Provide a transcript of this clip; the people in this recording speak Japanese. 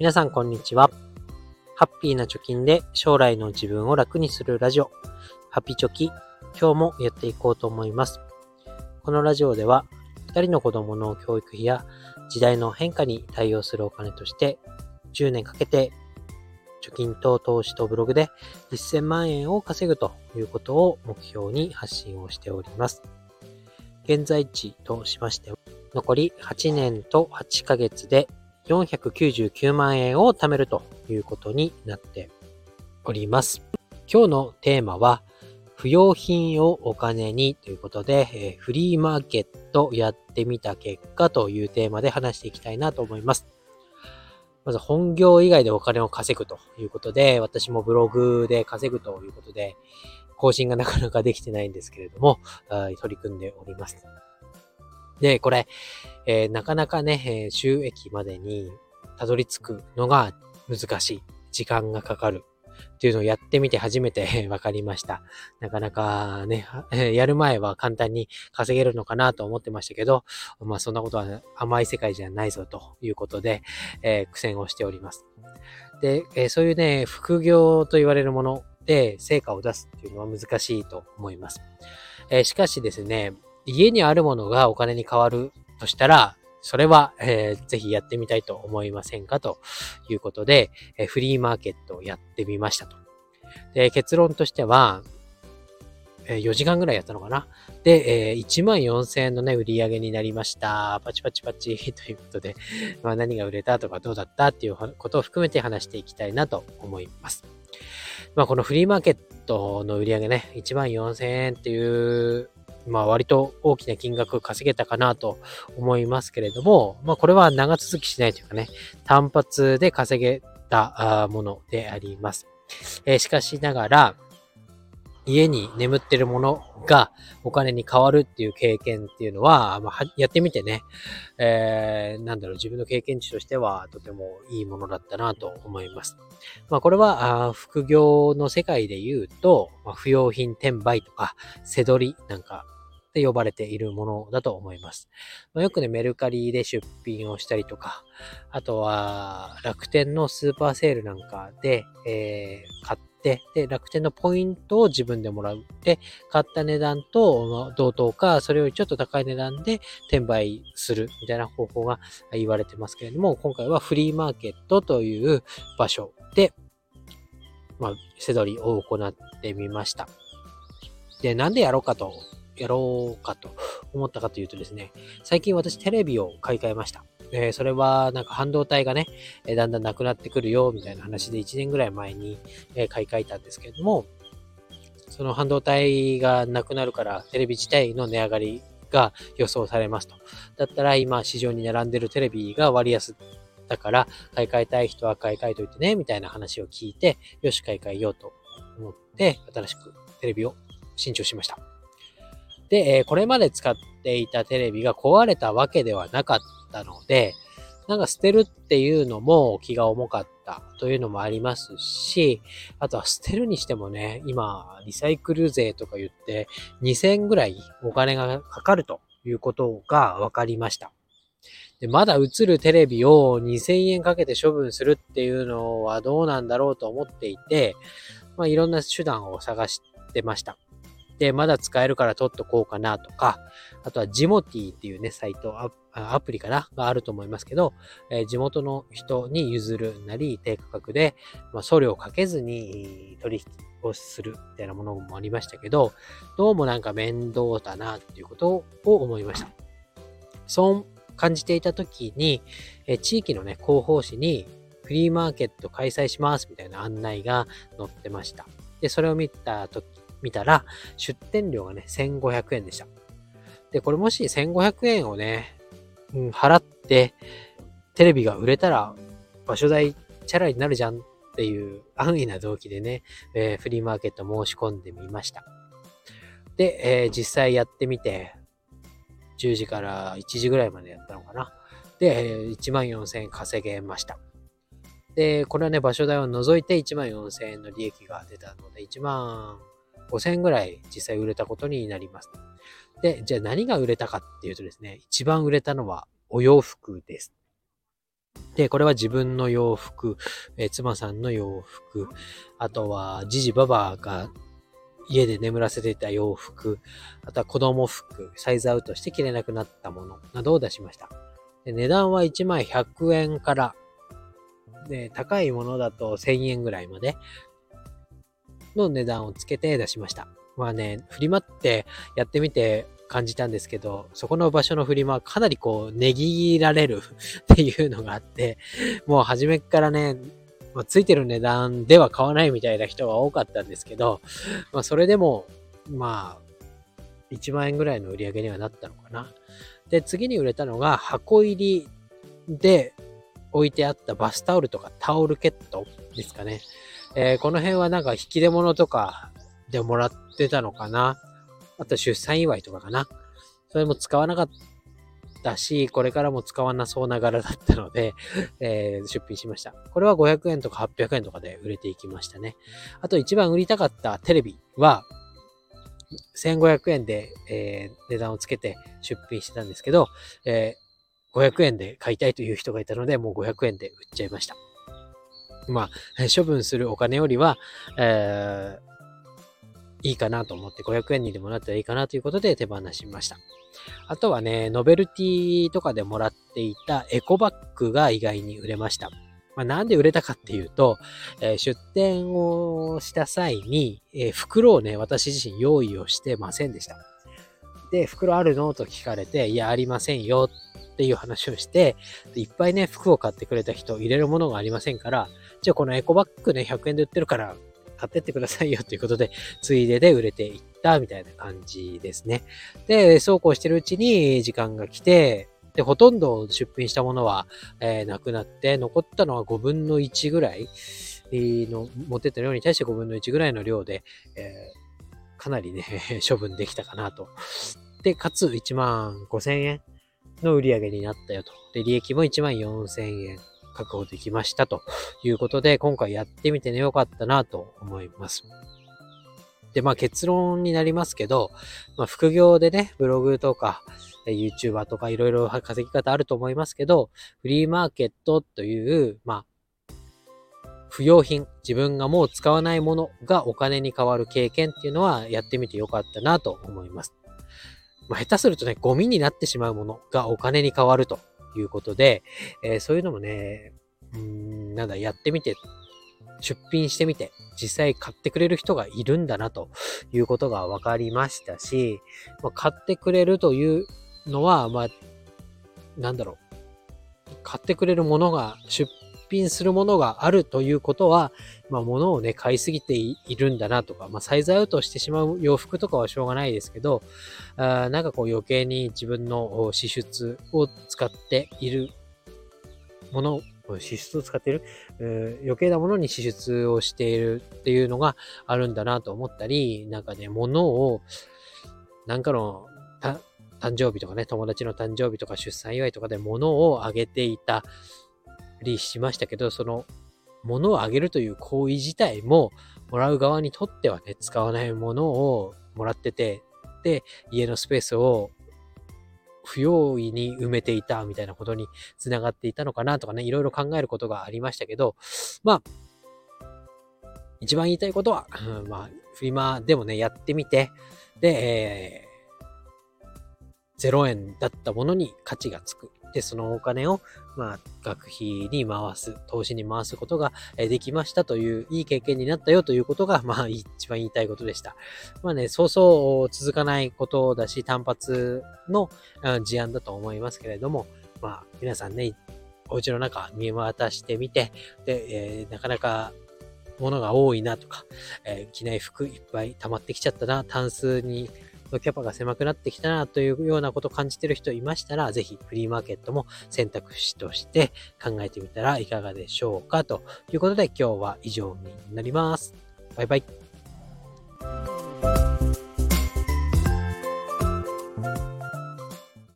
皆さんこんにちは。ハッピーな貯金で将来の自分を楽にするラジオ、ハッピチョキ、今日もやっていこうと思います。このラジオでは、2人の子供の教育費や時代の変化に対応するお金として、10年かけて貯金と投資とブログで1000万円を稼ぐということを目標に発信をしております。現在地としましては、残り8年と8ヶ月で499万円を貯めるということになっております。今日のテーマは、不要品をお金にということで、え、フリーマーケットやってみた結果というテーマで話していきたいなと思います。まず本業以外でお金を稼ぐということで、私もブログで稼ぐということで、更新がなかなかできてないんですけれども、取り組んでおります。で、これ、えー、なかなかね、えー、収益までにたどり着くのが難しい。時間がかかる。っていうのをやってみて初めて分かりました。なかなかね、やる前は簡単に稼げるのかなと思ってましたけど、まあそんなことは甘い世界じゃないぞということで、えー、苦戦をしております。で、えー、そういうね、副業と言われるもので成果を出すっていうのは難しいと思います。えー、しかしですね、家にあるものがお金に変わるとしたら、それは、えー、ぜひやってみたいと思いませんかということで、えー、フリーマーケットをやってみましたと。で、結論としては、え、4時間ぐらいやったのかな。で、え、1万4000円のね、売り上げになりました。パチパチパチ ということで、まあ、何が売れたとかどうだったっていうことを含めて話していきたいなと思います。まあ、このフリーマーケットの売り上げね、1万4000円っていうまあ割と大きな金額稼げたかなと思いますけれども、まあこれは長続きしないというかね、単発で稼げたものであります。えー、しかしながら、家に眠ってるものがお金に変わるっていう経験っていうのは、まあ、やってみてね、えー、なんだろう、自分の経験値としてはとてもいいものだったなと思います。まあ、これは、あ副業の世界で言うと、まあ、不用品転売とか、せどりなんかって呼ばれているものだと思います。まあ、よくね、メルカリで出品をしたりとか、あとは楽天のスーパーセールなんかで、えー、買っ、で、楽天のポイントを自分でもらう。で、買った値段と同等か、それよりちょっと高い値段で転売するみたいな方法が言われてますけれども、今回はフリーマーケットという場所で、まあ、せどりを行ってみました。で、なんでやろうかとやろうかと思ったかというとですね、最近私テレビを買い替えました。え、それはなんか半導体がね、え、だんだんなくなってくるよみたいな話で1年ぐらい前に、え、買い替えたんですけれども、その半導体がなくなるからテレビ自体の値上がりが予想されますと。だったら今市場に並んでるテレビが割安だから買い替えたい人は買い替えといてねみたいな話を聞いて、よし買い替えようと思って新しくテレビを新調しました。で、えこれまで使っていたテレビが壊れたわけではなかったので、なんか捨てるっていうのも気が重かったというのもありますし、あとは捨てるにしてもね、今、リサイクル税とか言って2000ぐらいお金がかかるということが分かりました。でまだ映るテレビを2000円かけて処分するっていうのはどうなんだろうと思っていて、まあ、いろんな手段を探してました。で、まだ使えるから取っとこうかなとか、あとはジモティっていうね、サイト、アプリかながあると思いますけど、えー、地元の人に譲るなり、低価格で、まあ、送料をかけずに取引をするみたいなものもありましたけど、どうもなんか面倒だなっていうことを思いました。そう感じていた時に、えー、地域のね、広報誌にフリーマーケット開催しますみたいな案内が載ってました。で、それを見た時見たら、出店料がね、1500円でした。で、これもし1500円をね、うん、払って、テレビが売れたら、場所代チャラになるじゃんっていう安易な動機でね、えー、フリーマーケット申し込んでみました。で、えー、実際やってみて、10時から1時ぐらいまでやったのかな。で、1万4000円稼げました。で、これはね、場所代を除いて1万4000円の利益が出たので、1万5000円ぐらい実際売れたことになります。で、じゃあ何が売れたかっていうとですね、一番売れたのはお洋服です。で、これは自分の洋服、え、妻さんの洋服、あとは、じじばばが家で眠らせていた洋服、あとは子供服、サイズアウトして着れなくなったものなどを出しました。で値段は1枚100円から、で、高いものだと1000円ぐらいまでの値段をつけて出しました。まあね、フリマってやってみて感じたんですけど、そこの場所のフリマはかなりこう、値切られる っていうのがあって、もう初めからね、まあ、ついてる値段では買わないみたいな人が多かったんですけど、まあ、それでも、まあ、1万円ぐらいの売り上げにはなったのかな。で、次に売れたのが箱入りで置いてあったバスタオルとかタオルケットですかね。えー、この辺はなんか引き出物とかでもらってたのかな。あと出産祝いとかかな。それも使わなかったし、これからも使わなそうな柄だったので、えー、出品しました。これは500円とか800円とかで売れていきましたね。あと一番売りたかったテレビは、1500円で、えー、値段をつけて出品してたんですけど、えー、500円で買いたいという人がいたので、もう500円で売っちゃいました。まあ、処分するお金よりは、えー、いいかなと思って500円にでもなったらいいかなということで手放しました。あとはね、ノベルティとかでもらっていたエコバッグが意外に売れました。まあ、なんで売れたかっていうと、えー、出店をした際に、えー、袋をね、私自身用意をしてませんでした。で、袋あるの？と聞かれて、いや、ありませんよっていう話をして、いっぱいね、服を買ってくれた人、入れるものがありませんから、じゃあこのエコバッグね、100円で売ってるから、買ってってくださいよということで、ついでで売れていったみたいな感じですね。で、そうこうしてるうちに時間が来て、で、ほとんど出品したものは、えー、なくなって、残ったのは5分の1ぐらいの、持ってった量に対して5分の1ぐらいの量で、えー、かなりね、処分できたかなと。で、かつ1万5千円の売り上げになったよと。で、利益も1万4千円。確保できましたということで、今回やってみてね、よかったなと思います。で、まあ結論になりますけど、まあ副業でね、ブログとか、YouTuber とかいろいろ稼ぎ方あると思いますけど、フリーマーケットという、まあ、不要品、自分がもう使わないものがお金に変わる経験っていうのはやってみてよかったなと思います。まあ、下手するとね、ゴミになってしまうものがお金に変わるということで、えー、そういうのもね、うん、なんだ、やってみて、出品してみて、実際買ってくれる人がいるんだなということが分かりましたし、まあ、買ってくれるというのは、まあ、なんだろう。買ってくれるものが、出品するものがあるということは、まあ、物をね、買いすぎているんだなとか、まあ、サイズアウトしてしまう洋服とかはしょうがないですけど、あなんかこう余計に自分の支出を使っているもの、支出を使っている、余計なものに支出をしているっていうのがあるんだなと思ったり、なんかね、物を、なんかの、誕生日とかね、友達の誕生日とか出産祝いとかで物をあげていたりしましたけど、その物をあげるという行為自体も、もらう側にとってはね、使わないものをもらってて、で、家のスペースを不用意に埋めていたみたいなことにつながっていたのかなとかね、いろいろ考えることがありましたけど、まあ、一番言いたいことは、うん、まあ、フリマでもね、やってみて、で、えー、0円だったものに価値がつく。で、そのお金を、まあ、学費に回す、投資に回すことができましたという、いい経験になったよということが、まあ、一番言いたいことでした。まあね、そうそう続かないことだし、単発の事案だと思いますけれども、まあ、皆さんね、お家の中見渡してみて、で、えー、なかなか物が多いなとか、えー、着ない服いっぱい溜まってきちゃったな、タンスにキャパが狭くなってきたなというようなことを感じてる人いましたら、ぜひフリーマーケットも選択肢として考えてみたらいかがでしょうかということで今日は以上になります。バイバイ。